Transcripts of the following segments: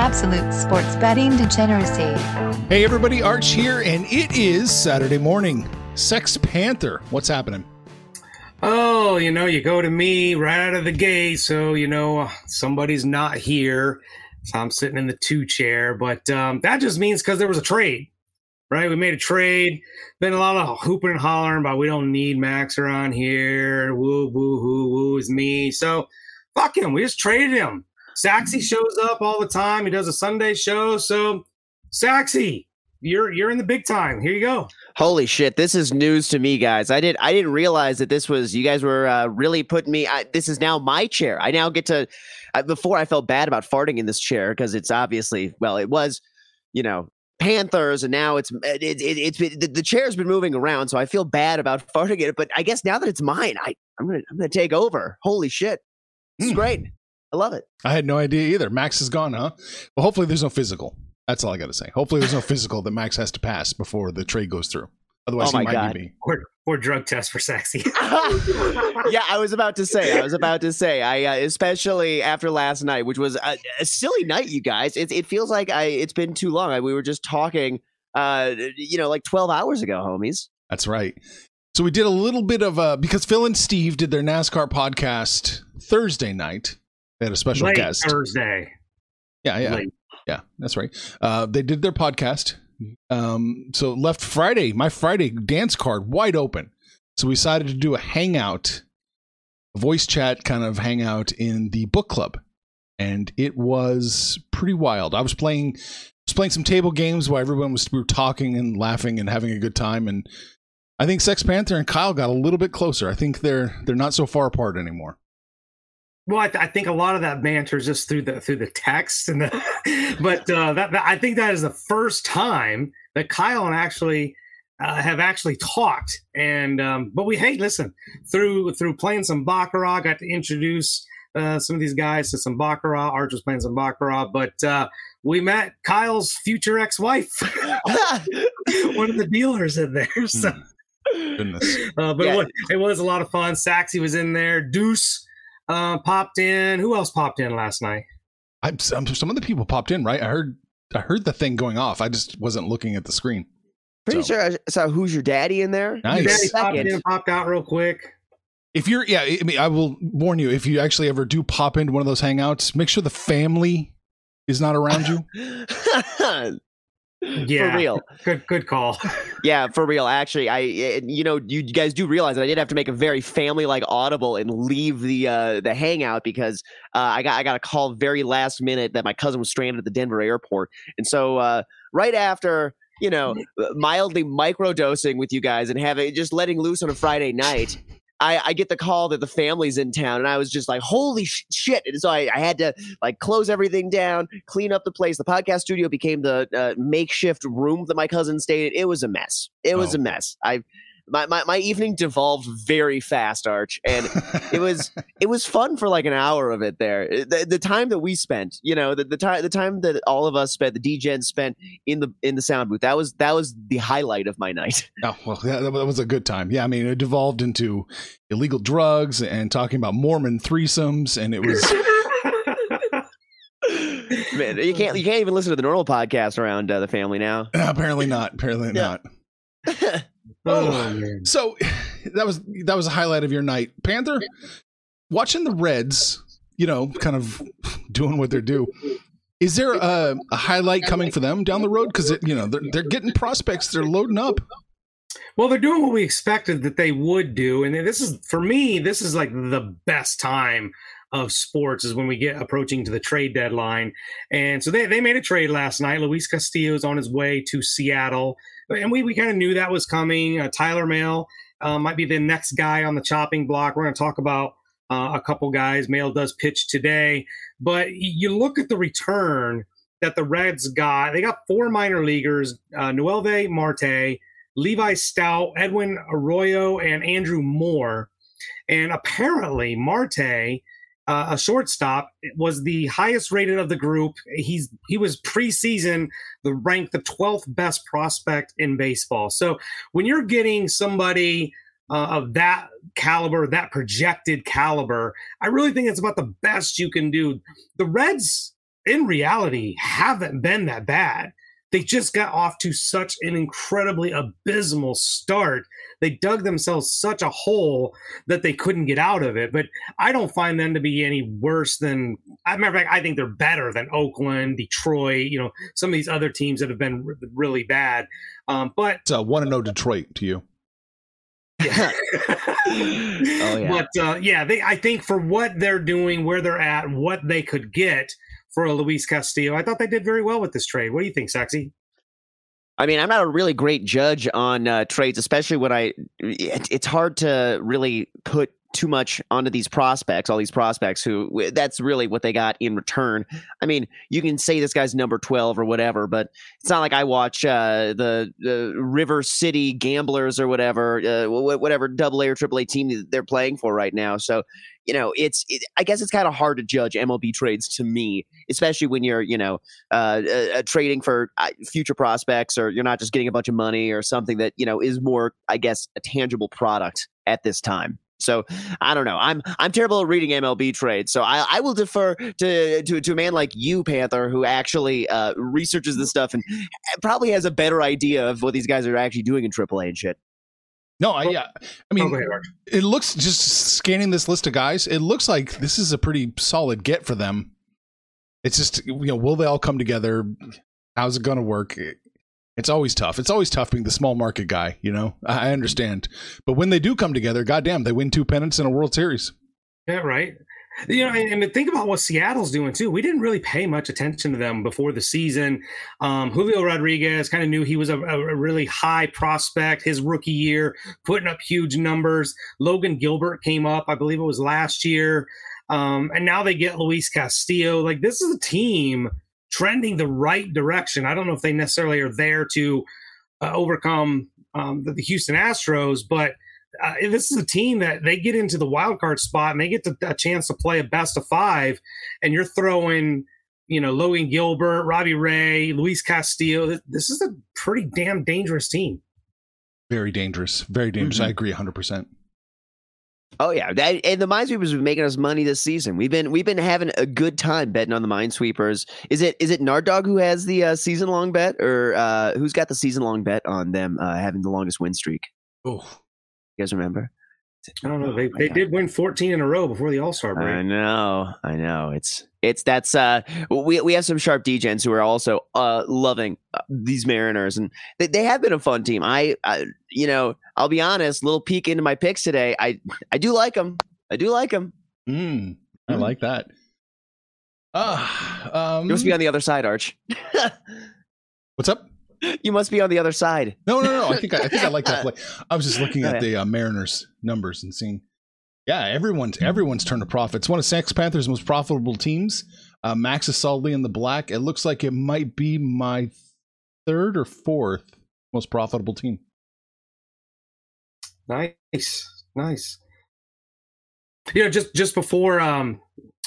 Absolute sports betting degeneracy. Hey, everybody, Arch here, and it is Saturday morning. Sex Panther, what's happening? Oh, you know, you go to me right out of the gate, so you know somebody's not here. So I'm sitting in the two chair, but um, that just means because there was a trade, right? We made a trade. Been a lot of hooping and hollering about we don't need Max around here. Woo, woo, woo, woo is me. So fuck him. We just traded him. Saxy shows up all the time. He does a Sunday show. So Saxy, you're you're in the big time. Here you go. Holy shit! This is news to me, guys. I did I didn't realize that this was you guys were uh, really putting me. I, this is now my chair. I now get to. Uh, before I felt bad about farting in this chair because it's obviously well, it was, you know, Panthers, and now it's it, it, been, the, the chair's been moving around, so I feel bad about farting it. But I guess now that it's mine, I I'm gonna I'm gonna take over. Holy shit! It's Hmm. great. I love it. I had no idea either. Max is gone, huh? Well, hopefully there's no physical. That's all I got to say. Hopefully there's no physical that Max has to pass before the trade goes through. Otherwise, Oh he my might God. be me. Or, or drug test for sexy. yeah, I was about to say. I was about to say. I uh, especially after last night, which was a, a silly night, you guys. It, it feels like I. It's been too long. I, we were just talking, uh, you know, like twelve hours ago, homies. That's right. So we did a little bit of uh because Phil and Steve did their NASCAR podcast Thursday night. They had a special Late guest. Thursday. Yeah, yeah. Late. Yeah, that's right. Uh, they did their podcast. Um, so left Friday, my Friday dance card wide open. So we decided to do a hangout, a voice chat kind of hangout in the book club, and it was pretty wild. I was playing, was playing some table games while everyone was we were talking and laughing and having a good time. And I think Sex Panther and Kyle got a little bit closer. I think they're they're not so far apart anymore. Well, I, th- I think a lot of that banter is just through the through the text and the, but uh, that, that I think that is the first time that Kyle and actually uh, have actually talked. And um, but we hey, listen through through playing some baccarat, got to introduce uh, some of these guys to some baccarat. Arch was playing some baccarat, but uh, we met Kyle's future ex-wife, one of the dealers in there. So, Goodness. uh, but Yeah. it, was, it was a lot of fun. Saxy was in there. Deuce uh, popped in. Who else popped in last night? I'm, some some of the people popped in, right? I heard I heard the thing going off. I just wasn't looking at the screen. Pretty So- sure I saw who's your daddy in there. Nice. Daddy popped Second. in, popped out real quick. If you're, yeah, I mean, I will warn you. If you actually ever do pop into one of those hangouts, make sure the family is not around you. Yeah, For real. Good, good call. Yeah, for real. Actually, I you know you guys do realize that I did have to make a very family like audible and leave the uh, the hangout because uh, I got I got a call very last minute that my cousin was stranded at the Denver airport, and so uh, right after you know mildly microdosing with you guys and having just letting loose on a Friday night. I, I get the call that the family's in town, and I was just like, "Holy sh- shit!" And so I, I had to like close everything down, clean up the place. The podcast studio became the uh, makeshift room that my cousin stayed. in. It was a mess. It was Oh. a mess. I my, my my evening devolved very fast, Arch, and it was it was fun for like an hour of it there. The, the time that we spent, you know, the, the time the time that all of us spent, the DJs spent in the in the sound booth. That was that was the highlight of my night. oh, well, that, that was a good time. Yeah, I mean, it devolved into illegal drugs and talking about Mormon threesomes, and it was Man, you can't you can't even listen to the normal podcast around uh, the family now. apparently not. Apparently Yeah. not. Oh, Oh. So that was that was a highlight of your night, Panther. Watching the Reds, you know, kind of doing what they do. Is there a, a highlight coming for them down the road? Because you know they're they're getting prospects. They're loading up. Well, they're doing what we expected that they would do, and this is for me. This is like the best time of sports is when we get approaching to the trade deadline, and so they they made a trade last night. Luis Castillo is on his way to Seattle, and we we kind of knew that was coming. Uh, Tyler Mahle uh, might be the next guy on the chopping block. We're going to talk about uh, a couple guys. Mahle does pitch today, but you look at the return that the Reds got. They got four minor leaguers: uh, Noelvi Marte, Levi Stoudt, Edwin Arroyo, and Andrew Moore. And apparently, Marte, uh, a shortstop, was the highest rated of the group. He's he was preseason the ranked the twelfth best prospect in baseball. So when you're getting somebody uh, of that caliber, that projected caliber, I really think it's about the best you can do. The Reds, in reality, haven't been that bad. They just got off to such an incredibly abysmal start. They dug themselves such a hole that they couldn't get out of it. But I don't find them to be any worse than. I matter of fact, I think they're better than Oakland, Detroit. You know, some of these other teams that have been really bad. Um, but it's a one to know Detroit to you. Yeah. oh yeah. But uh, yeah, they. I think for what they're doing, where they're at, what they could get for a Luis Castillo, I thought they did very well with this trade. What do you think, Saxy? I mean, I'm not a really great judge on uh, trades, especially when I. It, it's hard to really put too much onto these prospects, all these prospects who that's really what they got in return. I mean, you can say this guy's number 12 or whatever, but it's not like I watch uh, the, the River City Gamblers or whatever, uh, whatever double A or triple A team they're playing for right now. So, you know, it's, it, I guess it's kind of hard to judge MLB trades to me, especially when you're, you know, uh, uh, trading for uh, future prospects or you're not just getting a bunch of money or something that, you know, is more, I guess, a tangible product at this time. So I don't know. I'm I'm terrible at reading MLB trades. So I, I will defer to, to to a man like you, Panther, who actually uh, researches this stuff and probably has a better idea of what these guys are actually doing in AAA and shit. No, I yeah. I mean, it looks just scanning this list of guys. It looks like this is a pretty solid get for them. It's just you know, will they all come together? How's it going to work? It's always tough. It's always tough being the small market guy, you know. I understand. But when they do come together, goddamn, they win two pennants in a World Series. Yeah, right. You know, and, and, think about what Seattle's doing too. We didn't really pay much attention to them before the season. Um, Julio Rodriguez kind of knew he was a, a, really high prospect his rookie year, putting up huge numbers. Logan Gilbert came up, I believe it was last year. Um, and now they get Luis Castillo. Like, this is a team trending the right direction. I don't know if they necessarily are there to uh, overcome um, the, the, Houston Astros, but uh, this is a team that they get into the wild card spot and they get to, a chance to play a best of five, and you're throwing, you know, Logan Gilbert, Robbie Ray, Luis Castillo. This is a pretty damn dangerous team. Very dangerous. Very dangerous. Mm-hmm. I agree 100. Oh yeah, that, and the Minesweepers have been making us money this season. We've been we've been having a good time betting on the Minesweepers. Is it is it Nard Dog who has the uh, season long bet, or uh, who's got the season long bet on them uh, having the longest win streak? Oh, you guys remember? I don't know. They oh, they did win 14 in a row before the All Star break. I know. I know. It's it's that's uh we we have some sharp DJs who are also uh loving uh, these Mariners and they, they have been a fun team. I, I you know I'll be honest, little peek into my picks today. I I do like them. I do like them. Mm, I mm. like that. Ah, uh, um, you must be on the other side, Arch. What's up? you must be on the other side. No, no, no. I think I, I think I like that play. I was just looking at the uh, Mariners numbers and seeing, yeah, everyone's everyone's turned a profit. It's one of Sex Panthers' most profitable teams. Uh, Max is solidly in the black. It looks like it might be my third or fourth most profitable team. Nice, nice. You know, just just before um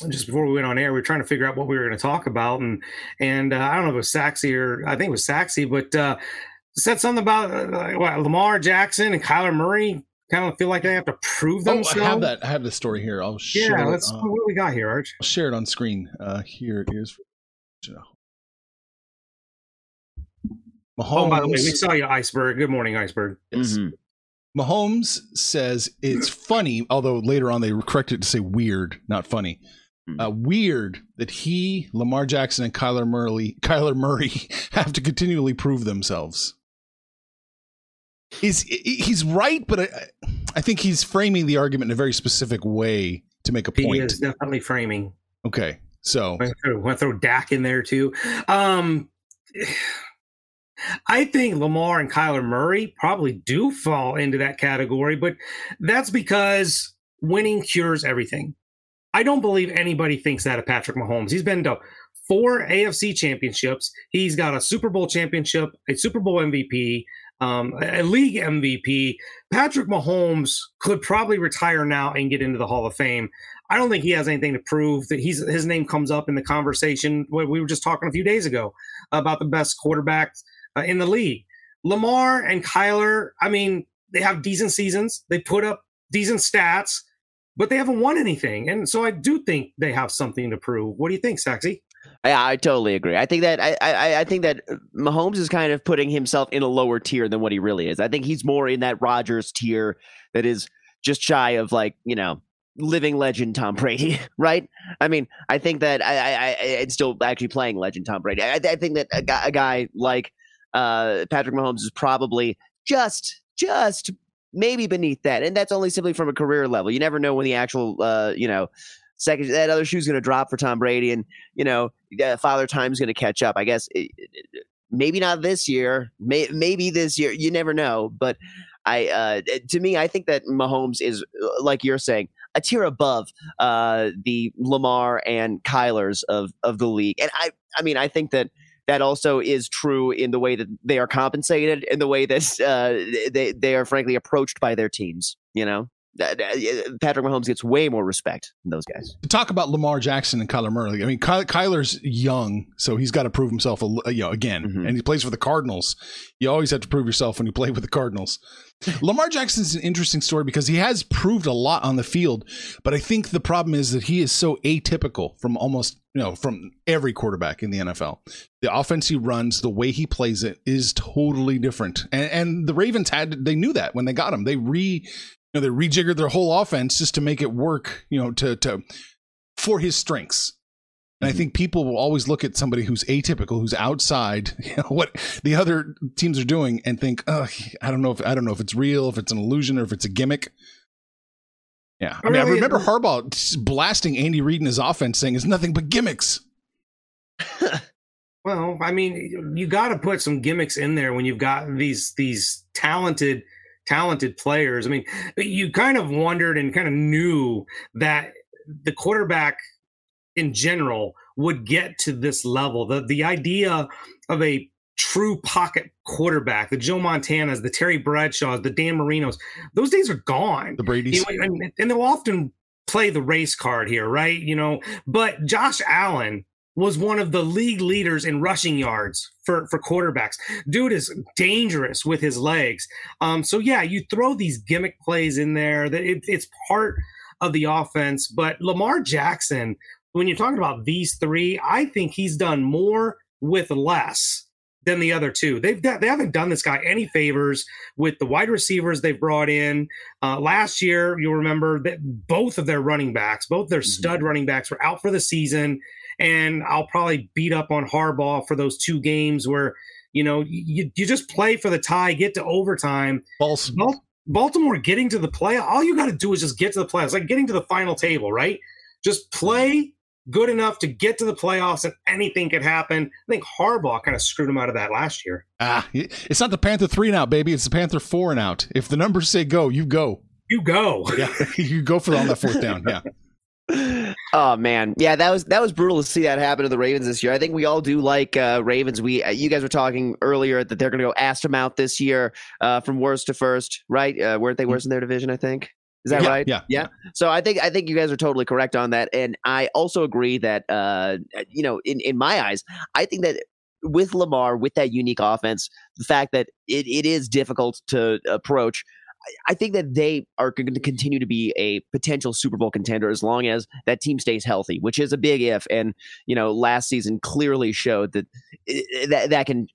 just before we went on air, we were trying to figure out what we were going to talk about, and and uh, I don't know if it was Saxy or I think it was Saxy, but uh, said something about uh, what, Lamar Jackson and Kyler Murray kind of feel like they have to prove themselves. Oh, I have that. I have the story here. I'll share. Yeah, let's. It, what do we got here, Arch? I'll share it on screen. Uh, here it is. Mahomes. Oh, by the way, we saw you, Iceberg. Good morning, Iceberg. Yes. Mm-hmm. Mahomes says it's funny, although later on they corrected it to say weird, not funny. Hmm. Uh, weird that he, Lamar Jackson, and Kyler Murray, Kyler Murray have to continually prove themselves. Is he's right, but I, I, think he's framing the argument in a very specific way to make a point. He is definitely framing. Okay, so I want to throw Dak in there too. Um, I think Lamar and Kyler Murray probably do fall into that category, but that's because winning cures everything. I don't believe anybody thinks that of Patrick Mahomes. He's been to four AFC championships. He's got a Super Bowl championship, a Super Bowl MVP, um, a league MVP. Patrick Mahomes could probably retire now and get into the Hall of Fame. I don't think he has anything to prove that he's his name comes up in the conversation. We were just talking a few days ago about the best quarterbacks uh, in the league. Lamar and Kyler, I mean, they have decent seasons. They put up decent stats, but they haven't won anything. And so I do think they have something to prove. What do you think, Saxy? I, I totally agree. I think that I, I I think that Mahomes is kind of putting himself in a lower tier than what he really is. I think he's more in that Rodgers tier that is just shy of like you know living legend Tom Brady, right? I mean, I think that I, I, I it's still actually playing legend Tom Brady. I, I think that a guy, a guy like uh, Patrick Mahomes is probably just just maybe beneath that, and that's only simply from a career level. You never know when the actual uh, you know second that other shoe's going to drop for Tom Brady, and you know uh, Father Time's going to catch up. I guess it, it, maybe not this year, may, maybe this year. You never know, but. I uh, to me, I think that Mahomes is uh, like you're saying a tier above uh, the Lamar and Kyler's of of the league, and I I mean I think that that also is true in the way that they are compensated, in the way that uh, they they are frankly approached by their teams. You know, Patrick Mahomes gets way more respect than those guys. To talk about Lamar Jackson and Kyler Murray, I mean, Ky- Kyler's young, so he's got to prove himself, a, you know, again, mm-hmm. and he plays for the Cardinals. You always have to prove yourself when you play with the Cardinals. Lamar Jackson's an interesting story because he has proved a lot on the field, but I think the problem is that he is so atypical from almost, you know, from every quarterback in the NFL. The offense he runs, the way he plays it is totally different. And, and the Ravens had, they knew that when they got him. They re know, they rejiggered their whole offense just to make it work, you know, to to for his strengths. And I mm-hmm. think people will always look at somebody who's atypical, who's outside, you know, what the other teams are doing, and think, oh, I don't know if I don't know if it's real, if it's an illusion, or if it's a gimmick. Yeah, I mean, I remember Harbaugh blasting Andy Reid in his offense, saying it's nothing but gimmicks. well, I mean, you got to put some gimmicks in there when you've got these these talented talented players. I mean, you kind of wondered and kind of knew that the quarterback in general would get to this level. The the idea of a true pocket quarterback, the Joe Montanas, the Terry Bradshaws, the Dan Marinos, those days are gone. The Brady's. You know, and, and they'll often play the race card here, right? You know, but Josh Allen was one of the league leaders in rushing yards for, for quarterbacks. Dude is dangerous with his legs. Um, so yeah, you throw these gimmick plays in there. That it, it's part of the offense. But Lamar Jackson, when you're talking about these three, I think he's done more with less than the other two. They've they haven't done this guy any favors with the wide receivers they've brought in. Uh, last year, you'll remember that both of their running backs, both their mm-hmm. stud running backs, were out for the season and I'll probably beat up on Harbaugh for those two games where you know you, you just play for the tie, get to overtime. False. Baltimore getting to the play, all you got to do is just get to the playoffs, like getting to the final table, right? Just play good enough to get to the playoffs, and anything could happen. I think Harbaugh kind of screwed him out of that last year. Ah, it's not the Panther three and out, baby. It's the Panther four and out. If the numbers say go, you go. You go. Yeah, you go for on that fourth down. Yeah oh man, yeah, that was that was brutal to see that happen to the Ravens this year. I think we all do like uh, Ravens. We uh, you guys were talking earlier that they're going to go ask them out this year uh, from worst to first, right? Uh, weren't they worst in their division? I think. Is that yeah, right? Yeah. Yeah. So I think I think you guys are totally correct on that, and I also agree that uh, you know, in in my eyes, I think that with Lamar, with that unique offense, the fact that it, it is difficult to approach I think that they are going to continue to be a potential Super Bowl contender as long as that team stays healthy, which is a big if. And you know, last season clearly showed that that, that can,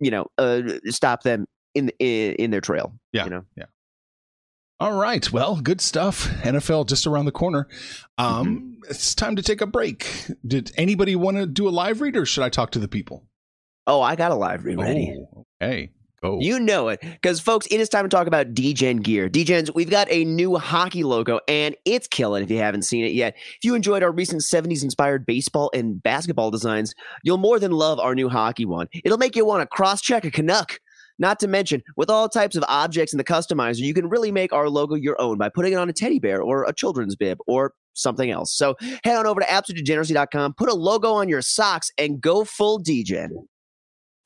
you know, uh, stop them in, in in their trail. Yeah, you know, yeah. All right. Well, good stuff. NFL just around the corner. Um, mm-hmm. It's time to take a break. Did anybody want to do a live read or should I talk to the people? Oh, I got a live read ready. Oh, okay. You know it. Because, folks, it is time to talk about DGen gear. DGens, we've got a new hockey logo, and it's killing if you haven't seen it yet. If you enjoyed our recent 70s inspired baseball and basketball designs, you'll more than love our new hockey one. It'll make you want to cross check a Canuck. Not to mention, with all types of objects in the customizer, you can really make our logo your own by putting it on a teddy bear or a children's bib or something else. So head on over to absolutedegeneracy.com, put a logo on your socks, and go full degen.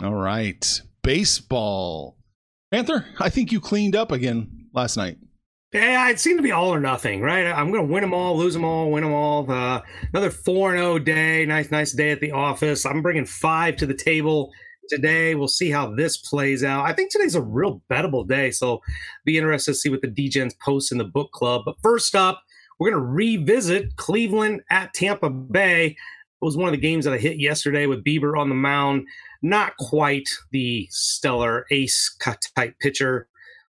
All right. Baseball. Panther, I think you cleaned up again last night. Yeah, it seemed to be all or nothing, right? I'm going to win them all, lose them all, win them all. Uh, another 4 0 day. Nice, nice day at the office. I'm bringing five to the table today. We'll see how this plays out. I think today's a real bettable day. So be interested to see what the DGens post in the book club. But first up, we're going to revisit Cleveland at Tampa Bay. It was one of the games that I hit yesterday with Bieber on the mound. Not quite the stellar ace type pitcher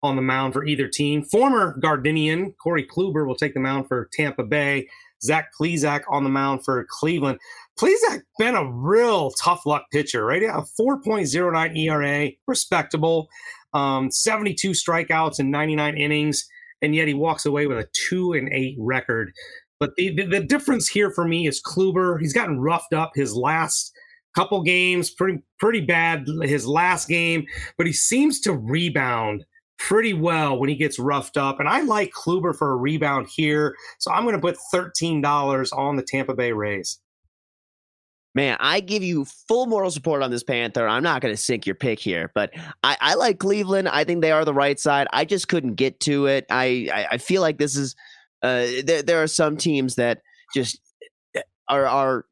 on the mound for either team. Former Gardenian Corey Kluber will take the mound for Tampa Bay. Zach Plesac on the mound for Cleveland. Plesac been a real tough luck pitcher, right? A 4.09 ERA, respectable, um, 72 strikeouts in 99 innings, and yet he walks away with a two and eight record. But the, the, the difference here for me is Kluber. He's gotten roughed up his last couple games, pretty pretty bad his last game, but he seems to rebound pretty well when he gets roughed up. And I like Kluber for a rebound here. So I'm going to put $13 on the Tampa Bay Rays. Man, I give you full moral support on this Panther. I'm not going to sink your pick here, but I, I, like Cleveland. I think they are the right side. I just couldn't get to it. I, I, I feel like this is, uh, there, there are some teams that just eh, are, are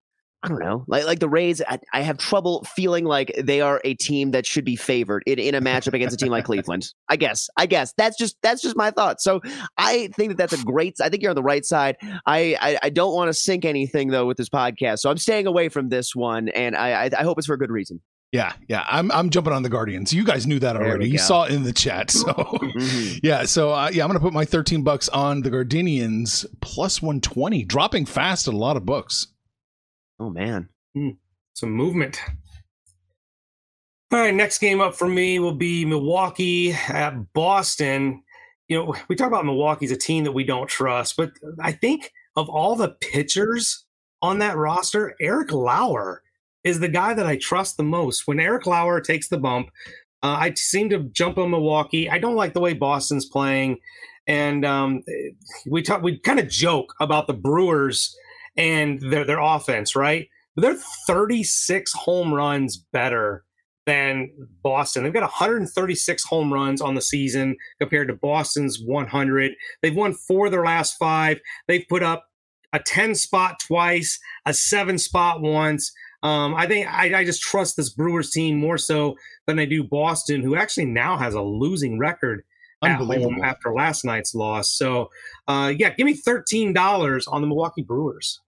I don't know, like like the Rays. I, I, have trouble feeling like they are a team that should be favored in, in a matchup against a team like Cleveland. I guess, I guess that's just that's just my thought. So I think that that's a great. I think you're on the right side. I I, I don't want to sink anything though with this podcast, so I'm staying away from this one, and I I, I hope it's for a good reason. Yeah, yeah, I'm I'm jumping on the Guardians. You guys knew that already. You saw it in the chat. So mm-hmm. yeah, so uh, yeah, I'm gonna put my 13 bucks on the Gardenians plus 120, dropping fast at a lot of books. Oh man, hmm. some movement. All right, next game up for me will be Milwaukee at Boston. You know, we talk about Milwaukee's a team that we don't trust, but I think of all the pitchers on that roster, Eric Lauer is the guy that I trust the most. When Eric Lauer takes the bump, uh, I seem to jump on Milwaukee. I don't like the way Boston's playing, and um, we talk. We kind of joke about the Brewers and their their offense, right? They're 36 home runs better than Boston. They've got 136 home runs on the season compared to Boston's 100. They've won four of their last five. They've put up a 10 spot twice, a seven spot once. Um, I think I, I, just trust this Brewers team more so than I do Boston, who actually now has a losing record at home after last night's loss. So, uh, yeah, give me thirteen dollars on the Milwaukee Brewers.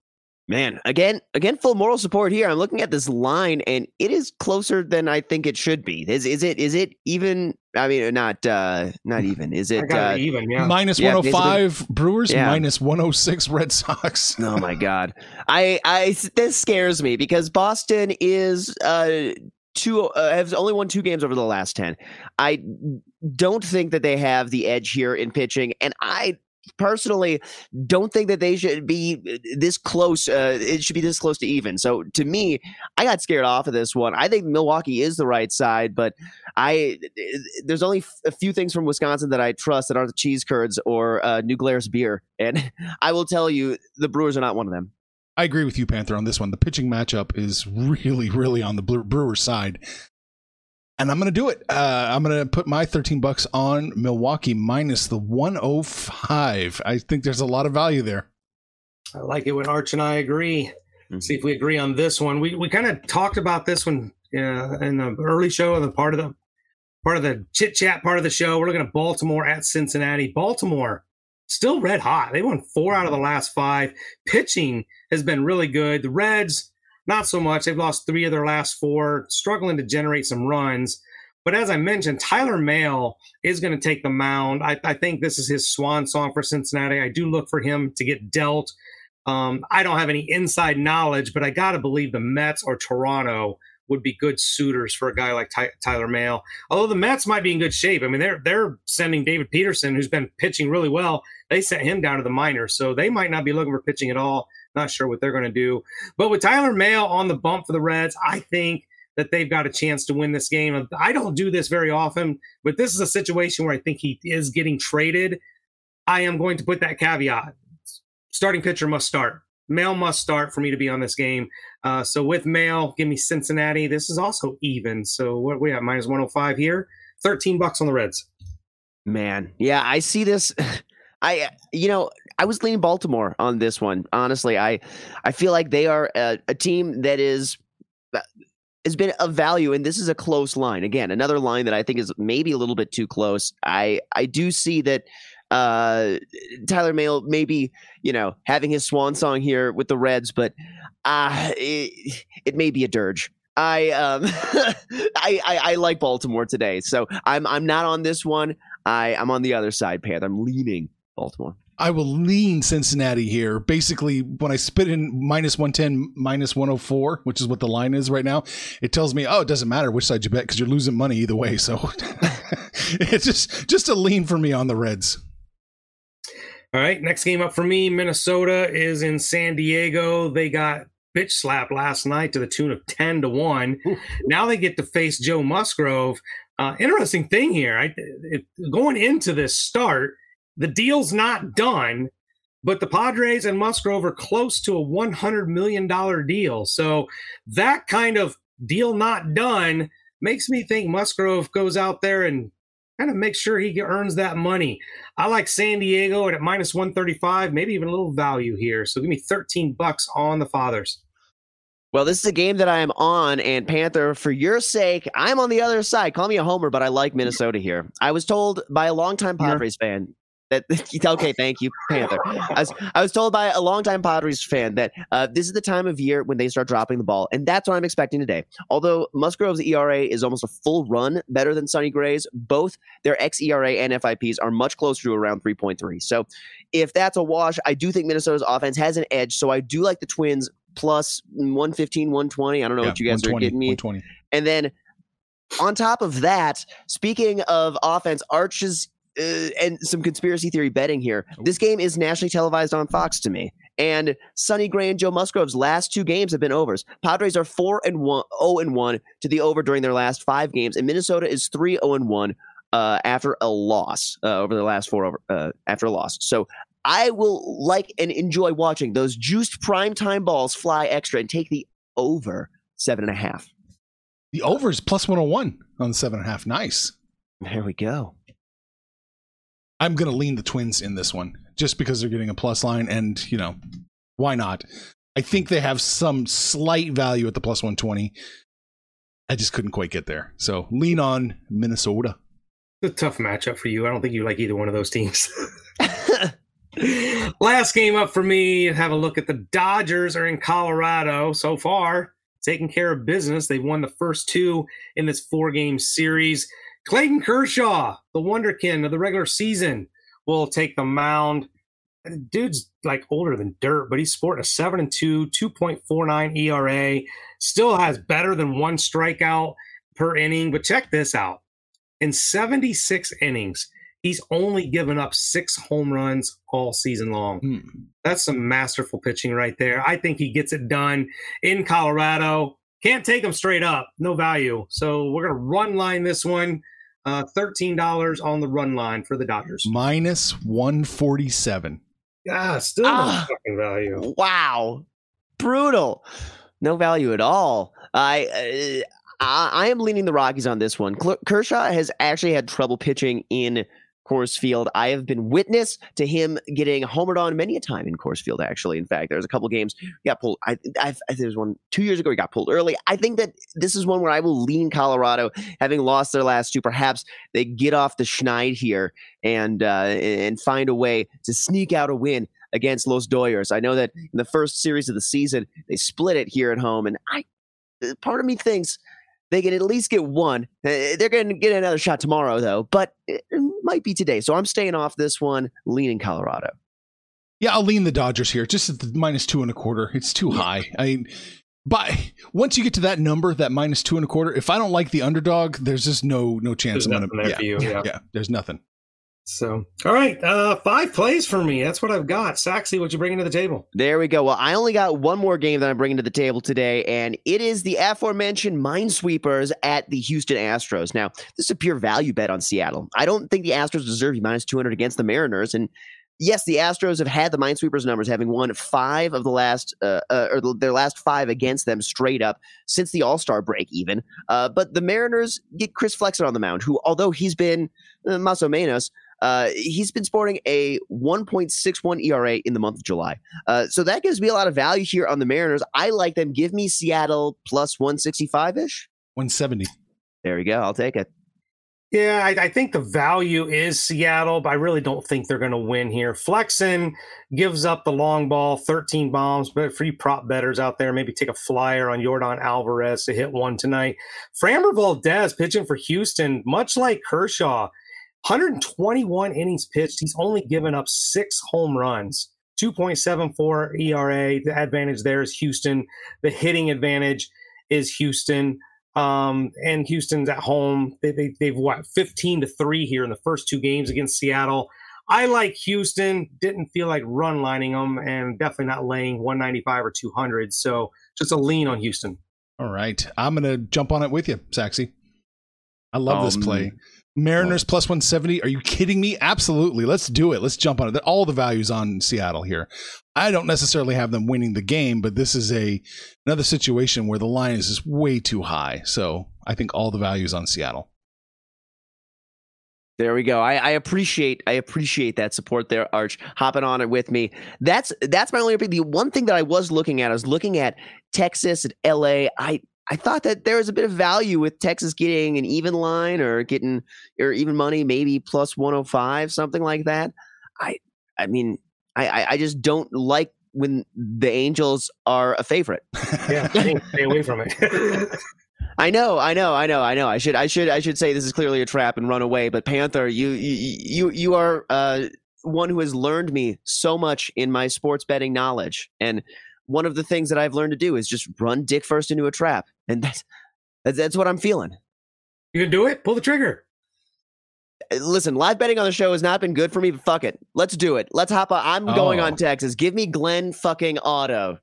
Man, again, again, full moral support here. I'm looking at this line, and it is closer than I think it should be. Is is it is it even? I mean, not uh not even. Is it uh, even? Yeah, minus yeah, 105 Brewers, yeah. minus 106 Red Sox. oh my God, I I this scares me because Boston is uh two uh, has only won two games over the last 10 i don't think that they have the edge here in pitching and i personally don't think that they should be uh, this close. Uh, it should be this close to even. So to me, I got scared off of this one. I think Milwaukee is the right side, but I there's only a few things from Wisconsin that I trust that aren't the cheese curds or uh, New Glarus beer, and I will tell you the Brewers are not one of them. I agree with you, Panther, on this one. The pitching matchup is really, really on the Brewers side and I'm going to do it. Uh, I'm going to put my 13 bucks on Milwaukee minus the 105. I think there's a lot of value there. I like it when Arch and I agree. Mm-hmm. See if we agree on this one. We we kind of talked about this one uh, in the early show, the part of the part of the chit chat part of the show. We're looking at Baltimore at Cincinnati. Baltimore still red hot. They won four out of the last five. Pitching has been really good. The Reds not so much. They've lost three of their last four, struggling to generate some runs. But as I mentioned, Tyler Mahle is going to take the mound. I, I, think this is his swan song for Cincinnati. I do look for him to get dealt. Um, I don't have any inside knowledge, but I got to believe the Mets or Toronto would be good suitors for a guy like Ty- Tyler Mahle. Although the Mets might be in good shape. I mean, they're they're sending David Peterson, who's been pitching really well. They sent him down to the minors, so they might not be looking for pitching at all. Not sure what they're going to do. But with Tyler Mahle on the bump for the Reds, I think that they've got a chance to win this game. I don't do this very often, but this is a situation where I think he is getting traded. I am going to put that caveat. Starting pitcher must start. Mahle must start for me to be on this game. Uh, so with Mahle, give me Cincinnati. This is also even. So what we have minus 105 here. 13 bucks on the Reds. Man, yeah, I see this. I, you know, I was leaning Baltimore on this one. Honestly, I, I feel like they are a, a team that is uh, has been of value, and this is a close line. Again, another line that I think is maybe a little bit too close. I, I do see that uh, Tyler Mahle maybe you know having his swan song here with the Reds, but uh, it, it may be a dirge. I um I, I, I like Baltimore today, so I'm I'm not on this one. I I'm on the other side, Panther. I'm leaning Baltimore. I will lean Cincinnati here. Basically, when I spit in minus 110, minus 104, which is what the line is right now, it tells me, oh, it doesn't matter which side you bet because you're losing money either way. So it's just just a lean for me on the Reds. All right, next game up for me, Minnesota is in San Diego. They got bitch slapped last night to the tune of 10 to 1. Ooh. Now they get to face Joe Musgrove. Uh, interesting thing here, I, it, going into this start, the deal's not done, but the Padres and Musgrove are close to a $100 million deal. So that kind of deal not done makes me think Musgrove goes out there and kind of make sure he earns that money. I like San Diego at minus 135, maybe even a little value here. So give me 13 bucks on the Fathers. Well, this is a game that I am on, and Panther, for your sake, I'm on the other side. Call me a homer, but I like Minnesota here. I was told by a longtime Padres fan that okay, thank you, Panther. I was, I was told by a longtime Padres fan that uh, this is the time of year when they start dropping the ball, and that's what I'm expecting today. Although Musgrove's ERA is almost a full run better than Sonny Gray's, both their xERA and FIPs are much closer to around 3.3. So, if that's a wash, I do think Minnesota's offense has an edge. So I do like the Twins plus 115, 120. I don't know yeah, what you guys are getting me. And then on top of that, speaking of offense, Arch's uh, and some conspiracy theory betting here. This game is nationally televised on Fox to me. And Sonny Gray and Joe Musgrove's last two games have been overs. Padres are 4 and 1 0 and 1 to the over during their last 5 games and Minnesota is 3 0 and 1 uh, after a loss uh, over the last 4 over uh, after a loss. So I will like and enjoy watching those juiced primetime balls fly extra and take the over seven and a half. The over is plus 101 on the seven and a half. Nice. There we go. I'm going to lean the Twins in this one just because they're getting a plus line, and you know, why not? I think they have some slight value at the plus 120. I just couldn't quite get there. So lean on Minnesota. It's a tough matchup for you. I don't think you like either one of those teams. Last game up for me. Have a look at the Dodgers are in Colorado so far, taking care of business. They've won the first two in this four game series. Clayton Kershaw, the wonderkin of the regular season, will take the mound. Dude's like older than dirt, but he's sporting a 7 and 2, 2.49 ERA. Still has better than one strikeout per inning. But check this out. In 76 innings, he's only given up six home runs all season long. Hmm. That's some masterful pitching right there. I think he gets it done in Colorado. Can't take him straight up, no value. So we're going to run line this one. Uh, $13 on the run line for the Dodgers. Minus 147. Yeah, still no ah, fucking value. Wow. Brutal. No value at all. I, uh, I I am leaning the Rockies on this one. Kershaw has actually had trouble pitching in Coors Field. I have been witness to him getting homered on many a time in Coors Field. Actually, in fact, there's a couple games he got pulled. I, I, I there was one two years ago he got pulled early. I think that this is one where I will lean Colorado, having lost their last two. Perhaps they get off the schneid here and uh, and find a way to sneak out a win against Los Doyers. I know that in the first series of the season they split it here at home, and I part of me thinks they can at least get one. Uh, they're going to get another shot tomorrow, though, but it might be today. So I'm staying off this one, leaning Colorado. Yeah, I'll lean the Dodgers here, just at the minus two and a quarter. It's too high. I mean, but once you get to that number, that minus two and a quarter, if I don't like the underdog, there's just no no chance There's I'm gonna. nothing yeah, for you, yeah, yeah. there's nothing. So, all right, uh, five plays for me. That's what I've got. Saxy, what you bringing to the table? There we go. Well, I only got one more game that I'm bringing to the table today, and it is the aforementioned Minesweepers at the Houston Astros. Now, this is a pure value bet on Seattle. I don't think the Astros deserve you minus 200 against the Mariners, and yes, the Astros have had the Minesweepers numbers, having won five of the last, uh, uh, or their last five against them straight up since the All Star break, even. Uh, but the Mariners get Chris Flexen on the mound, who, although he's been uh, más menos, uh, he's been sporting a 1.61 ERA in the month of July. Uh, so that gives me a lot of value here on the Mariners. I like them. Give me Seattle plus 165 ish. 170. There we go. I'll take it. Yeah, I, I think the value is Seattle, but I really don't think they're going to win here. Flexen gives up the long ball, 13 bombs, but for you prop betters out there, maybe take a flyer on Yordan Alvarez to hit one tonight. Framber Valdez pitching for Houston, much like Kershaw, 121 innings pitched. He's only given up six home runs, 2.74 ERA. The advantage there is Houston. The hitting advantage is Houston. Um, and Houston's at home. They, they, they've what 15 to three here in the first two games against Seattle. I like Houston. Didn't feel like run lining them, and definitely not laying 195 or 200. So just a lean on Houston. All right. I'm going to jump on it with you, Saxy. I love this Um, play. Mariners plus 170. Are you kidding me? Absolutely. Let's do it. Let's jump on it. All the values on Seattle here. I don't necessarily have them winning the game, but this is a another situation where the line is just way too high. So I think all the values on Seattle. There we go. I, I appreciate I appreciate that support there, Arch, hopping on it with me. That's that's my only opinion. The one thing that I was looking at, I was looking at Texas and LA. I I thought that there was a bit of value with Texas getting an even line or getting or even money, maybe plus 105, something like that. I I mean, I I, just don't like when the Angels are a favorite. Yeah, stay, stay away from it. I know, I know, I know, I know. I should, I should, I should say this is clearly a trap and run away. But Panther, you, you, you, you are uh, one who has learned me so much in my sports betting knowledge. And one of the things that I've learned to do is just run dick first into a trap, and that's that's, that's what I'm feeling. you can do it. Pull the trigger. Uh, Listen, live betting on the show has not been good for me, but fuck it, let's do it. Let's hop on. I'm going Oh. on Texas. Give me Glenn fucking Otto.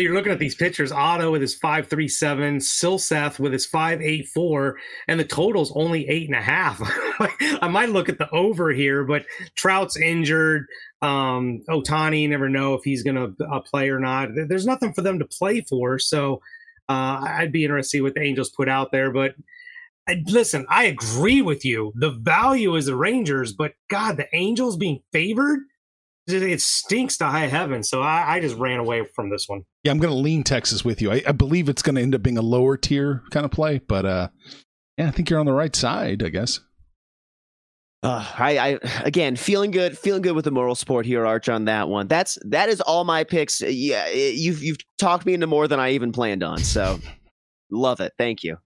You're looking at these pictures. Otto with his five three seven, Silseth with his five eight four, and the total's only eight and a half. I might look at the over here, but Trout's injured. Um, Ohtani, never know if he's going to uh, play or not. There's nothing for them to play for, so uh, I'd be interested to see what the Angels put out there. But I, listen, I agree with you. The value is the Rangers, but God, the Angels being favored. It it stinks to high heaven, so I, I just ran away from this one. Yeah, I'm going to lean Texas with you. I, I believe it's going to end up being a lower tier kind of play, but uh, yeah, I think you're on the right side. I guess. Uh, I, I again feeling good, feeling good with the moral support here, Arch, on that one. That's that is all my picks. Uh, Yeah, you've you've talked me into more than I even planned on. So love it. Thank you.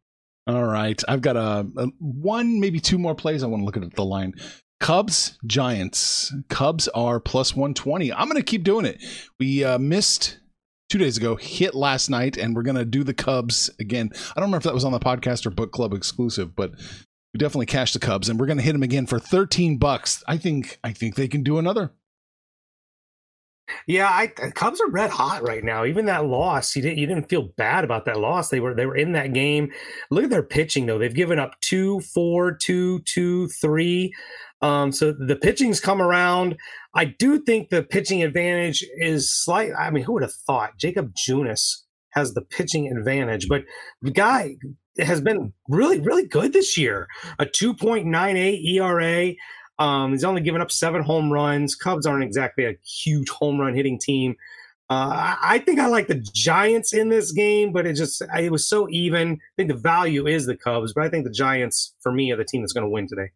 All right, I've got a, a one, maybe two more plays. I want to look at the line. Cubs, Giants. Cubs are plus 120. I'm going to keep doing it. We uh, missed two days ago, hit last night, and we're going to do the Cubs again. I don't remember if that was on the podcast or book club exclusive, but we definitely cashed the Cubs, and we're going to hit them again for 13 bucks. I think I think they can do another. Yeah, I Cubs are red hot right now. Even that loss, you didn't you didn't feel bad about that loss. They were they were in that game. Look at their pitching though. They've given up two, four, two, two, three. Um, so the pitching's come around. I do think the pitching advantage is slight. I mean, who would have thought Jakob Junis has the pitching advantage? But the guy has been really, really good this year. A 2.98 ERA. Um, he's only given up seven home runs. Cubs aren't exactly a huge home run hitting team. Uh, I, I think I like the Giants in this game, but it just it was so even. I think the value is the Cubs, but I think the Giants, for me, are the team that's going to win today.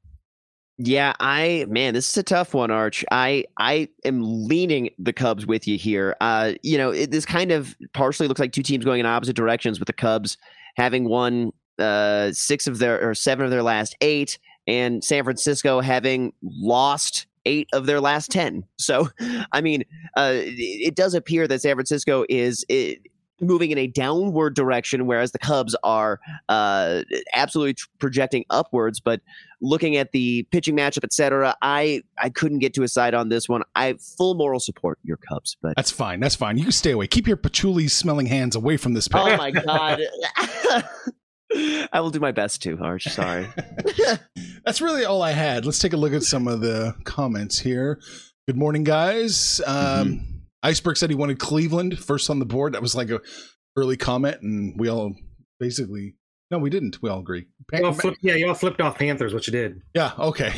Yeah, I man, this is a tough one, Arch. I I am leaning the Cubs with you here. Uh, you know, it, this kind of partially looks like two teams going in opposite directions. With the Cubs having won uh, six of their or seven of their last eight, and San Francisco having lost eight of their last 10. So, I mean, uh, it, it does appear that San Francisco is. It, moving in a downward direction, whereas the Cubs are uh, absolutely tr- projecting upwards. But looking at the pitching matchup, etc., I I couldn't get to a side on this one. I full moral support your Cubs, but That's fine. That's fine. You can stay away. Keep your patchouli smelling hands away from this pick. oh my god. I will do my best to, Arch. Sorry. That's really all I had. Let's take a look at some of the comments here. Good morning, guys. Um, Iceberg said he wanted Cleveland first on the board. That was like a early comment, and we all basically no, we didn't. We all agree. Y'all flipped, yeah, y'all flipped off Panthers, what you did. Yeah. Okay.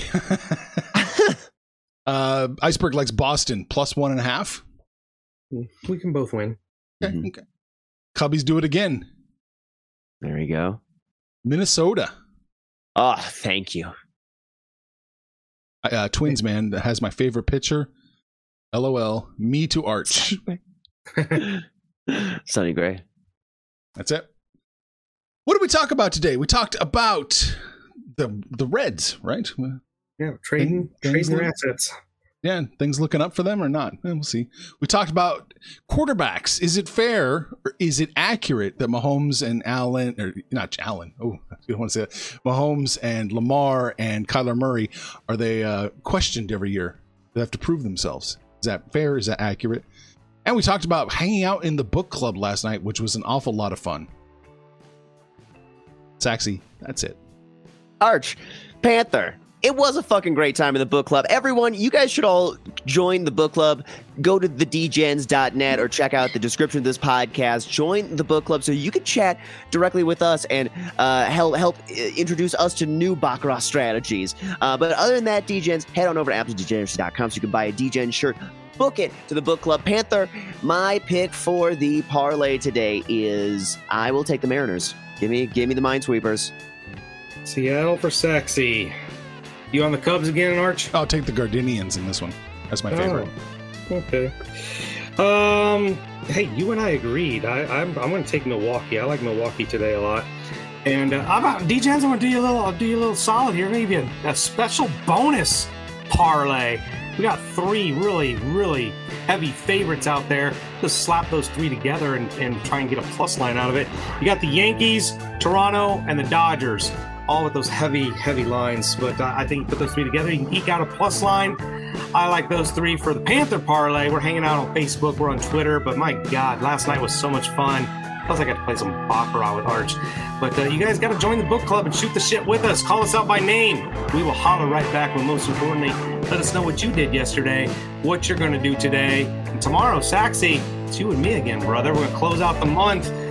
uh, Iceberg likes Boston plus one and a half. We can both win. Okay. Mhm. Okay. Cubbies do it again. There we go. Minnesota. Oh, thank you. Uh, Twins man that has my favorite pitcher. LOL. Me to Arch. Sonny Gray. That's it. What did we talk about today? We talked about the the Reds, right? Yeah, trading, Thing- trading their assets. Yeah, things looking up for them or not? We'll see. We talked about quarterbacks. Is it fair or is it accurate that Mahomes and Allen, or not Allen? Oh, I don't want to say that. Mahomes and Lamar and Kyler Murray are they uh, questioned every year? They have to prove themselves. Is that fair? Is that accurate? And we talked about hanging out in the book club last night, which was an awful lot of fun. Saxy, that's it. Arch, Panther. It was a fucking great time in the book club. Everyone, you guys should all join the book club. Go to thedgens.net or check out the description of this podcast. Join the book club so you can chat directly with us and uh, help help uh, introduce us to new Baccarat strategies. Uh, but other than that, DGens, head on over to AppleDegeneracy.com so you can buy a DGen shirt. Book it to the book club. Panther, my pick for the parlay today is I will take the Mariners. Give me give me the Minesweepers. Seattle for sexy. You on the Cubs again, Arch? I'll take the Gardenians in this one. That's my favorite. Oh, okay. Um. Hey, you and I agreed. I, I'm I'm going to take Milwaukee. I like Milwaukee today a lot. And uh, I'm about DJs. I'm going to do you a little. I'll do you a little solid here. Maybe a, a special bonus parlay. We got three really, really heavy favorites out there. Just slap those three together and, and try and get a plus line out of it. You got the Yankees, Toronto, and the Dodgers, all with those heavy, heavy lines. But uh, I think put those three together, you can eke out a plus line. I like those three for the Panther parlay. We're hanging out on Facebook, we're on Twitter. But my God, last night was so much fun. Plus, I got to play some Baccarat with Arch. But uh, you guys got to join the book club and shoot the shit with us. Call us out by name. We will holler right back. But most importantly, let us know what you did yesterday, what you're going to do today. And tomorrow, Saxy, it's you and me again, brother. We're going to close out the month.